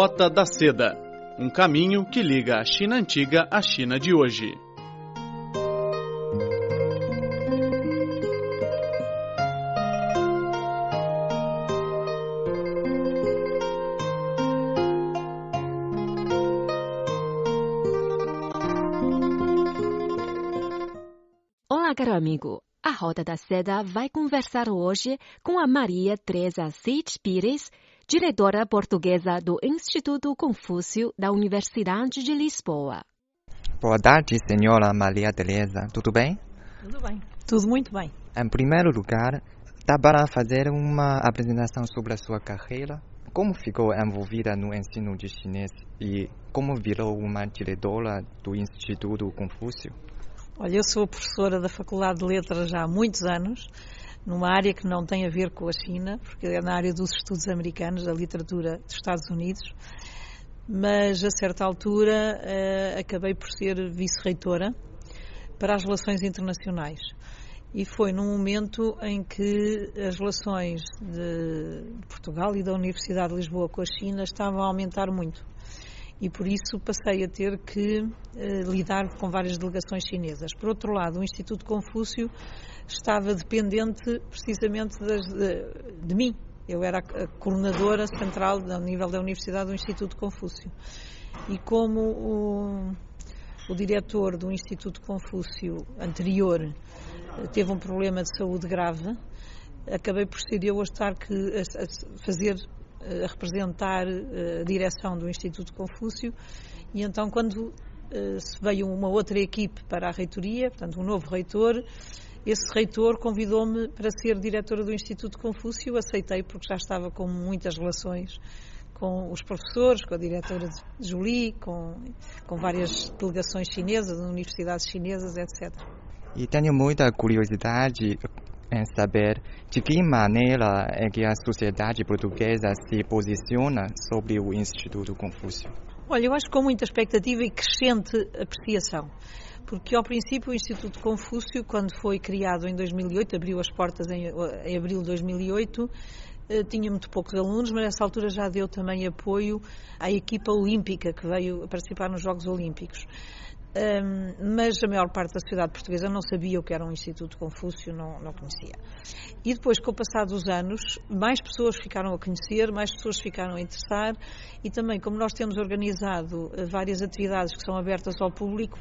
Rota da Seda um caminho que liga a China antiga à China de hoje. Olá, caro amigo. A Roda da Seda vai conversar hoje com a Maria Teresa Seitz Pires, diretora portuguesa do Instituto Confúcio da Universidade de Lisboa. Boa tarde, senhora Maria Teresa. Tudo bem? Tudo bem. Tudo muito bem. Em primeiro lugar, dá para fazer uma apresentação sobre a sua carreira? Como ficou envolvida no ensino de chinês e como virou uma diretora do Instituto Confúcio? Olha, eu sou professora da Faculdade de Letras já há muitos anos, numa área que não tem a ver com a China, porque é na área dos estudos americanos, da literatura dos Estados Unidos, mas a certa altura uh, acabei por ser vice-reitora para as relações internacionais. E foi num momento em que as relações de Portugal e da Universidade de Lisboa com a China estavam a aumentar muito e por isso passei a ter que eh, lidar com várias delegações chinesas. Por outro lado, o Instituto Confúcio estava dependente precisamente das, de, de, mim. Eu era a coordenadora central a nível da Universidade do Instituto Confúcio. E como o, o diretor do Instituto Confúcio anterior eh, teve um problema de saúde grave, acabei por ser eu a estar que, a fazer a representar eh, a direção do Instituto Confúcio e então quando eh, se veio uma outra equipe para a reitoria, portanto um novo reitor, esse reitor convidou-me para ser diretora do Instituto Confúcio, aceitei porque já estava com muitas relações com os professores, com a diretora Julie, com, com várias delegações chinesas, universidades chinesas, etc. E tenho muita curiosidade em saber de que maneira é que a sociedade portuguesa se posiciona sobre o Instituto Confúcio. Olha, eu acho com muita expectativa e crescente apreciação. Porque, ao princípio, o Instituto Confúcio, quando foi criado em 2008, abriu as portas em, em abril de 2008, eh, tinha muito poucos alunos, mas nessa altura já deu também apoio à equipa olímpica que veio participar nos Jogos Olímpicos. Um, mas a maior parte da sociedade portuguesa não sabia o que era um Instituto Confúcio, não, não conhecia. E depois, com o passar dos anos, mais pessoas ficaram a conhecer, mais pessoas ficaram a interessar e também, como nós temos organizado eh, várias atividades que são abertas ao público,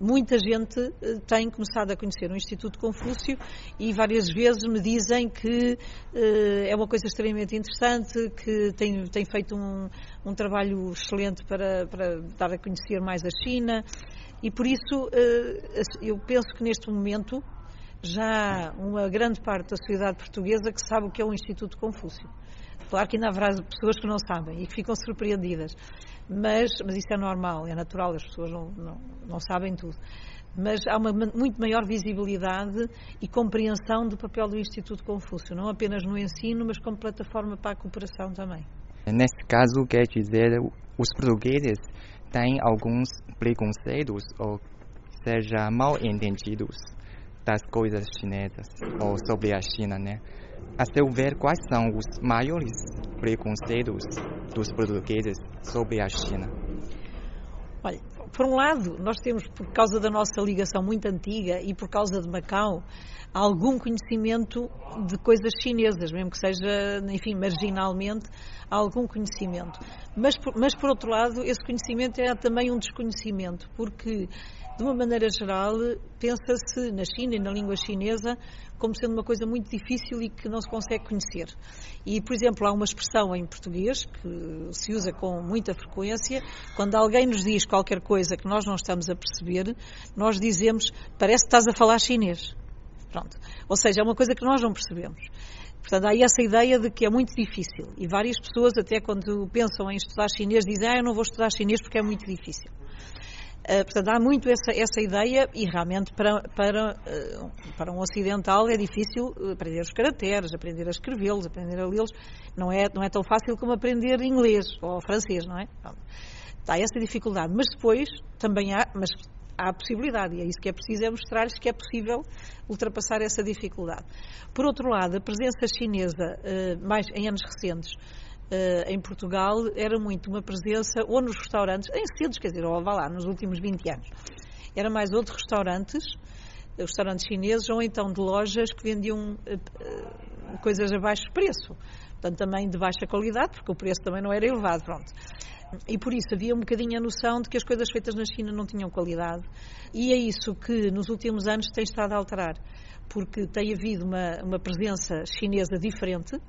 muita gente eh, tem começado a conhecer o Instituto Confúcio e várias vezes me dizem que uh, é uma coisa extremamente interessante, que tem, tem feito um, um trabalho excelente para, para dar a conhecer mais a China. E por isso eh, eu penso que neste momento já uma grande parte da sociedade portuguesa que sabe o que é o Instituto Confúcio. Claro que ainda haverá pessoas que não sabem e que ficam surpreendidas, mas, mas isso é normal, é natural, as pessoas não, não, não sabem tudo. Mas há uma muito maior visibilidade e compreensão do papel do Instituto Confúcio, não apenas no ensino, mas como plataforma para a cooperação também. Nesse caso, quer dizer, os portugueses têm alguns preconceitos ou seja mal entendidos das coisas chinesas ou sobre a China, né? A seu ver, quais são os maiores preconceitos dos portugueses sobre a China? Olha, por um lado, nós temos, por causa da nossa ligação muito antiga e por causa de Macau, algum conhecimento de coisas chinesas, mesmo que seja, enfim, marginalmente, algum conhecimento. Mas mas, por outro lado, esse conhecimento é também um desconhecimento, porque, de uma maneira geral, pensa-se na China e na língua chinesa como sendo uma coisa muito difícil e que não se consegue conhecer. E, por exemplo, há uma expressão em português que se usa com muita frequência, quando alguém nos diz qualquer coisa que nós não estamos a perceber, nós dizemos, parece que estás a falar chinês. Pronto. Ou seja, é uma coisa que nós não percebemos. Portanto, há essa ideia de que é muito difícil. E várias pessoas, até quando pensam em estudar chinês, dizem: Ah, eu não vou estudar chinês porque é muito difícil. Uh, portanto, há muito essa, essa ideia e realmente para, para, uh, para um ocidental é difícil aprender os caracteres, aprender a escrevê-los, aprender a lê-los. Não é, não é tão fácil como aprender inglês ou francês, não é? há essa dificuldade. Mas depois também há, mas há a possibilidade, e é isso que é preciso, é mostrar-lhes que é possível ultrapassar essa dificuldade. Por outro lado, a presença chinesa, eh, mais em anos recentes, uh, em Portugal era muito uma presença ou nos restaurantes, em cedos, quer dizer, ou vá lá, nos últimos 20 anos. Era mais outros restaurantes, restaurantes chineses, ou então de lojas que vendiam uh, coisas a baixo preço. Portanto, também de baixa qualidade, porque o preço também não era elevado, pronto. E por isso havia um bocadinho a noção de que as coisas feitas na China não tinham qualidade. E é isso que nos últimos anos tem estado a alterar, porque tem havido uma, uma presença chinesa diferente,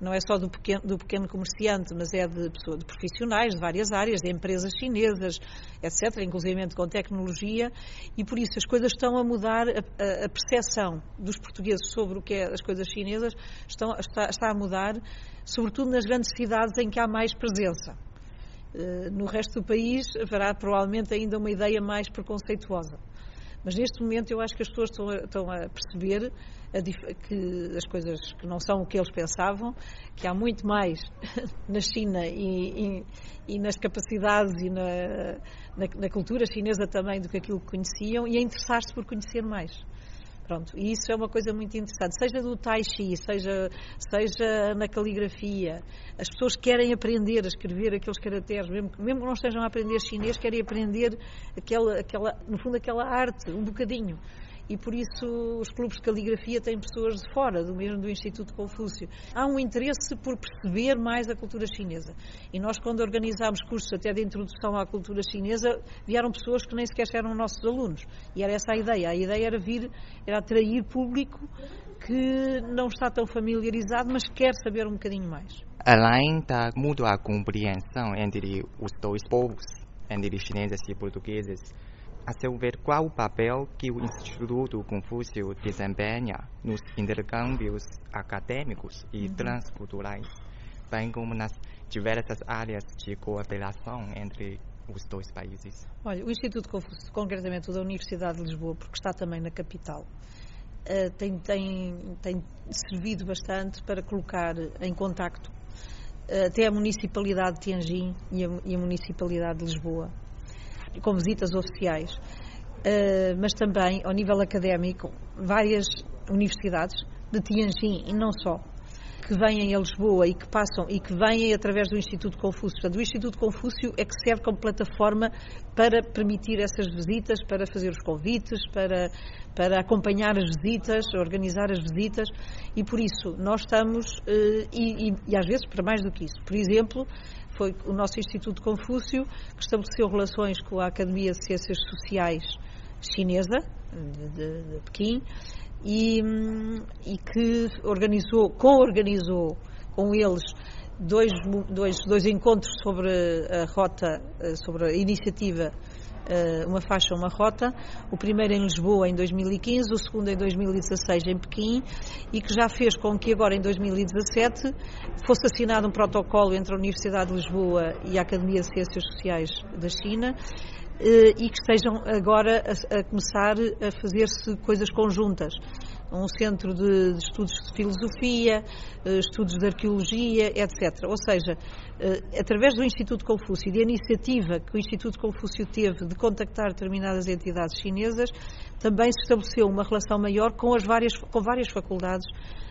não é só do pequeno, do pequeno comerciante, mas é de, pessoas, de profissionais de várias áreas, de empresas chinesas, etc., inclusive com tecnologia, e por isso as coisas estão a mudar, a, a percepção dos portugueses sobre o que é as coisas chinesas estão, está, está a mudar, sobretudo nas grandes cidades em que há mais presença. Eh, no resto do país haverá provavelmente ainda uma ideia mais preconceituosa. Mas neste momento eu acho que as pessoas estão a, estão a perceber que as coisas que não são o que eles pensavam, que há muito mais na China e, e, e nas capacidades e na, na, na, cultura chinesa também do que aquilo que conheciam e a interessar-se por conhecer mais. Pronto, e isso é uma coisa muito interessante, seja do Tai Chi, seja, seja na caligrafia. As pessoas querem aprender a escrever aqueles caracteres, mesmo, mesmo que não estejam a aprender chinês, querem aprender aquela, aquela, no fundo aquela arte, um bocadinho e por isso os clubes de caligrafia têm pessoas de fora, do mesmo do Instituto Confúcio. Há um interesse por perceber mais a cultura chinesa. E nós, quando organizámos cursos até de introdução à cultura chinesa, vieram pessoas que nem sequer eram nossos alunos. E era essa a ideia. A ideia era vir, era atrair público que não está tão familiarizado, mas quer saber um bocadinho mais. Além da mútua compreensão entre os dois povos, entre chineses e portugueses, a seu ver, qual o papel que o Instituto Confúcio desempenha nos intercâmbios acadêmicos e uhum. transculturais, bem como nas diversas áreas de cooperação entre os dois países? Olha, o Instituto Confúcio, concretamente o da Universidade de Lisboa, porque está também na capital, eh, tem, tem, tem servido bastante para colocar em contacto eh, até a Municipalidade de Tianjin e a, e a Municipalidade de Lisboa com visitas oficiais, uh, mas também, ao nível académico, várias universidades de Tianjin e não só, que vêm a Lisboa e que passam e que vêm através do Instituto Confúcio. Portanto, o Instituto Confúcio é que serve como plataforma para permitir essas visitas, para fazer os convites, para, para acompanhar as visitas, organizar as visitas e por isso nós estamos, eh, e, e, e às vezes para mais do que isso. Por exemplo, foi o nosso Instituto Confúcio que estabeleceu relações com a Academia de Ciências Sociais chinesa, de, de, de Pequim, e, e, que organizou, co-organizou com eles dois, dois, dois encontros sobre a rota, sobre a iniciativa uma faixa, uma rota, o primeiro em Lisboa em 2015, o segundo em 2016 em Pequim, e que já fez com que agora em 2017 fosse assinado um protocolo entre a Universidade de Lisboa e a Academia de Ciências Sociais da China, eh, e que estejam agora a, a começar a fazer-se coisas conjuntas um centro de, estudos de filosofia, eh, estudos de arqueologia, etc. Ou seja, eh, através do Instituto Confúcio e da iniciativa que o Instituto Confúcio teve de contactar determinadas entidades chinesas, também se estabeleceu uma relação maior com, as várias, com várias faculdades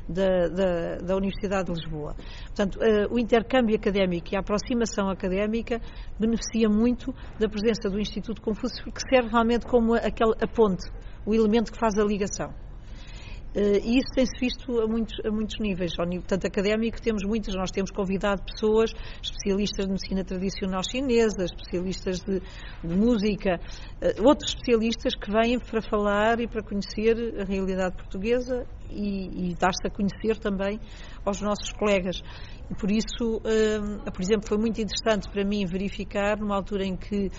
da, da, da, Universidade de Lisboa. Portanto, uh, o intercâmbio académico e a aproximação académica beneficia muito da presença do Instituto Confúcio, que serve realmente como aquele, a ponte, o elemento que faz a ligação. Uh, e isso tem-se visto a muitos, a muitos níveis. Ao nível tanto académico, temos muitas, nós temos convidado pessoas, especialistas de medicina tradicional chinesa, especialistas de, de música, uh, outros especialistas que vêm para falar e para conhecer a realidade portuguesa e, e dar-se a conhecer também aos nossos colegas. E por isso, uh, por exemplo, foi muito interessante para mim verificar, numa altura em que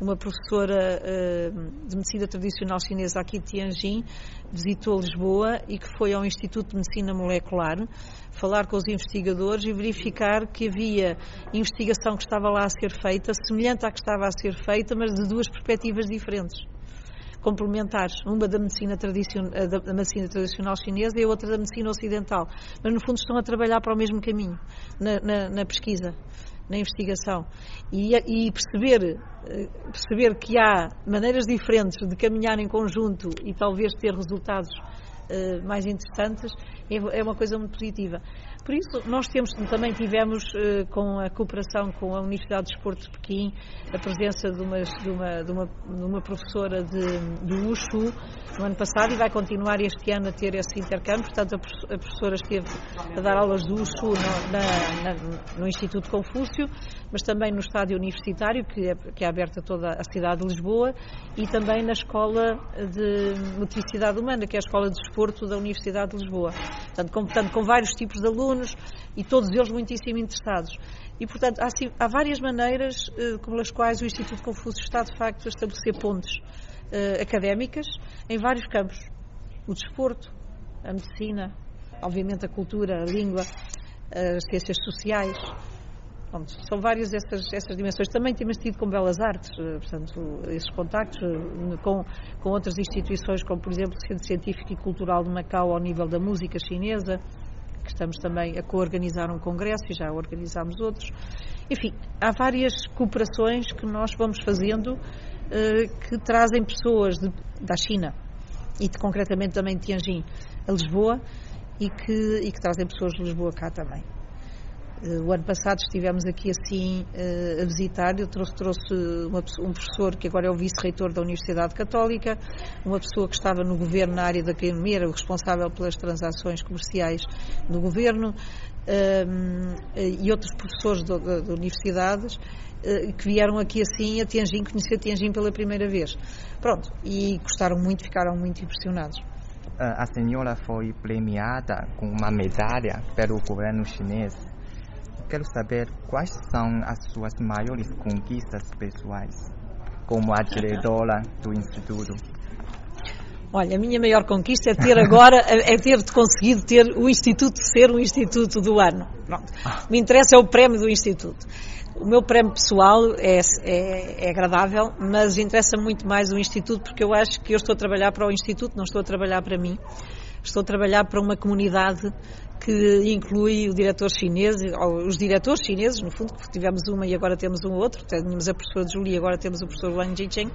uma professora uh, de medicina tradicional chinesa aqui de Tianjin visitou Lisboa e que foi ao Instituto de Medicina Molecular falar com os investigadores e verificar que havia investigação que estava lá a ser feita, semelhante à que estava a ser feita, mas de duas perspectivas diferentes complementares, uma da medicina, tradicional, eh, da medicina tradicional chinesa e a outra da medicina ocidental. Mas, no fundo, estão a trabalhar para o mesmo caminho, na, na, na pesquisa, na investigação. E, e, perceber, eh, perceber que há maneiras diferentes de caminhar em conjunto e talvez ter resultados uh, mais interessantes é, é uma coisa muito positiva. Por isso, nós temos, também tivemos, eh, com a cooperação com a Universidade de Desporto de Pequim, a presença de uma, de uma, de uma, de uma professora de, do Wushu no ano passado e vai continuar este ano a ter esse intercâmbio. Portanto, a professora esteve a dar aulas do Wushu no, no Instituto Confúcio, mas também no estádio universitário, que é, que é aberto a toda a cidade de Lisboa, e também na Escola de Motricidade Humana, que é a Escola de Desporto da Universidade de Lisboa. Portanto, com, portanto, com vários tipos de alunos alunos e todos eles muitíssimo interessados. E, portanto, há, há várias maneiras uh, pelas quais o Instituto Confúcio está, de facto, a estabelecer pontes uh, académicas em vários campos. O desporto, a medicina, obviamente a cultura, a língua, as ciências sociais. Pronto, são várias essas, essas dimensões. Também temos tido com Belas Artes, uh, portanto, esses contactos com, com outras instituições, como, por exemplo, o Centro Científico e Cultural de Macau ao nível da música chinesa, estamos também a co-organizar um congresso e já organizámos outros. Enfim, há várias cooperações que nós vamos fazendo eh, que trazem pessoas de, da China e de, concretamente também de Tianjin a Lisboa e que, e que trazem pessoas de Lisboa cá também. Eh, o ano passado estivemos aqui assim eh, a visitar, eu trouxe, trouxe uma, um professor que agora é o vice-reitor da Universidade Católica, uma pessoa que estava no governo na área da economia, era o responsável pelas transações comerciais no governo, um, eh, e outros professores de, de, de universidades que vieram aqui assim a Tianjin, conhecer Tianjin pela primeira vez. Pronto, e gostaram muito, ficaram muito impressionados. A senhora foi premiada com uma medalha pelo governo chinês quero saber quais são as suas maiores conquistas pessoais como a diretora do Instituto. Olha, a minha maior conquista é ter agora, é ter conseguido ter o Instituto ser um Instituto do ano. Pronto. Me interessa é o prémio do Instituto. O meu prémio pessoal é, é, é agradável, mas interessa muito mais o Instituto porque eu acho que eu estou a trabalhar para o Instituto, não estou a trabalhar para mim. Estou a trabalhar para uma comunidade que inclui o diretor chinês, ou os diretores chineses, no fundo, porque tivemos uma e agora temos um outro, tínhamos a professora Julia e agora temos o professor Wang Jicheng,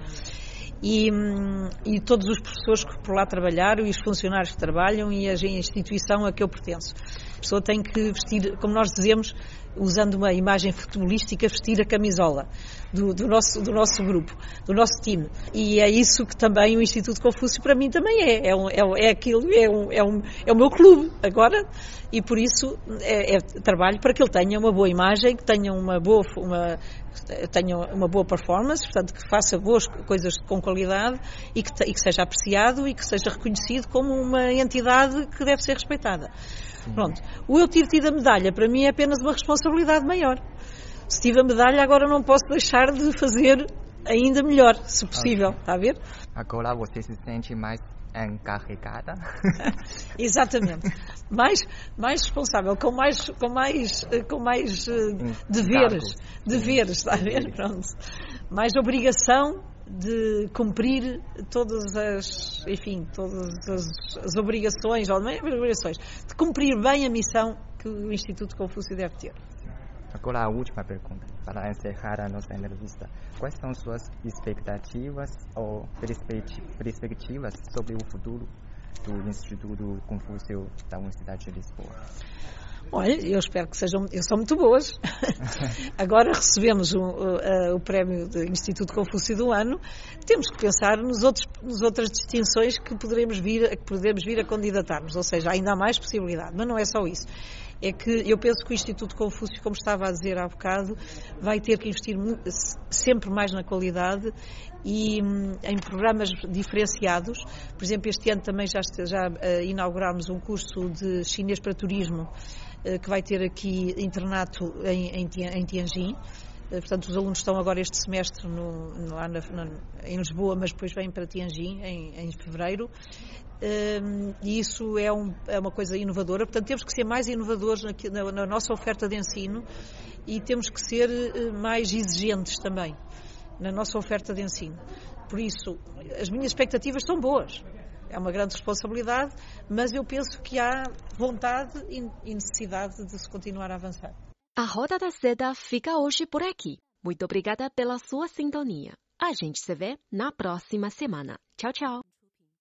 e, e, todos os professores que por lá trabalharam e os funcionários que trabalham e a instituição a que eu pertenço. A pessoa tem que vestir, como nós dizemos, usando uma imagem futebolística, vestir a camisola do, do, nosso, do nosso grupo, do nosso time. E é isso que também o Instituto Confúcio para mim também é. É, um, é, é aquilo, é, um, é, um, é o meu clube agora e por isso é, é, trabalho para que ele tenha uma boa imagem, que tenha uma boa, uma, tenha uma boa performance, portanto que faça boas coisas com qualidade e que, e que seja apreciado e que seja reconhecido como uma entidade que deve ser respeitada. Pronto. O eu ter tido a medalha para mim é apenas uma responsabilidade maior. Se tive a medalha, agora não posso deixar de fazer ainda melhor, se possível. Okay. Está a ver? Agora você se sente mais encarregada. Exatamente. Mais, mais responsável, com mais, com mais, com mais uh, deveres, deveres, está a ver? Pronto. Mais obrigação de cumprir todas as, enfim, todas as, as obrigações, ou não é obrigações, de cumprir bem a missão que o Instituto Confúcio deve ter. Agora a última pergunta, para encerrar a nossa entrevista. Quais são suas expectativas ou perspectivas sobre o futuro do Instituto Confúcio da Universidade de Lisboa? Olha, eu espero que sejam, são muito boas. Agora recebemos o, prémio do Instituto Confúcio do ano, temos que pensar nos outros, nas outras distinções que poderemos vir, que podemos vir a candidatar-nos, ou seja, ainda há mais possibilidade, mas não é só isso é que eu penso que o Instituto Confúcio, como estava a dizer há bocado, vai ter que investir sempre mais na qualidade e hum, em programas diferenciados. Por exemplo, este ano também já, já uh, inauguramos um curso de chinês para turismo uh, que vai ter aqui internato em, em, Tianjin. Uh, portanto, os alunos estão agora este semestre no, lá na, na, em Lisboa, mas depois vêm para Tianjin em, em fevereiro e isso é, um, é, uma coisa inovadora. Portanto, temos que ser mais inovadores na, na, na, nossa oferta de ensino e temos que ser eh, mais exigentes também na nossa oferta de ensino. Por isso, as minhas expectativas são boas. É uma grande responsabilidade, mas eu penso que há vontade e necessidade de se continuar a avançar. A Roda da Seda fica hoje por aqui. Muito obrigada pela sua sintonia. A gente se vê na próxima semana. Tchau, tchau.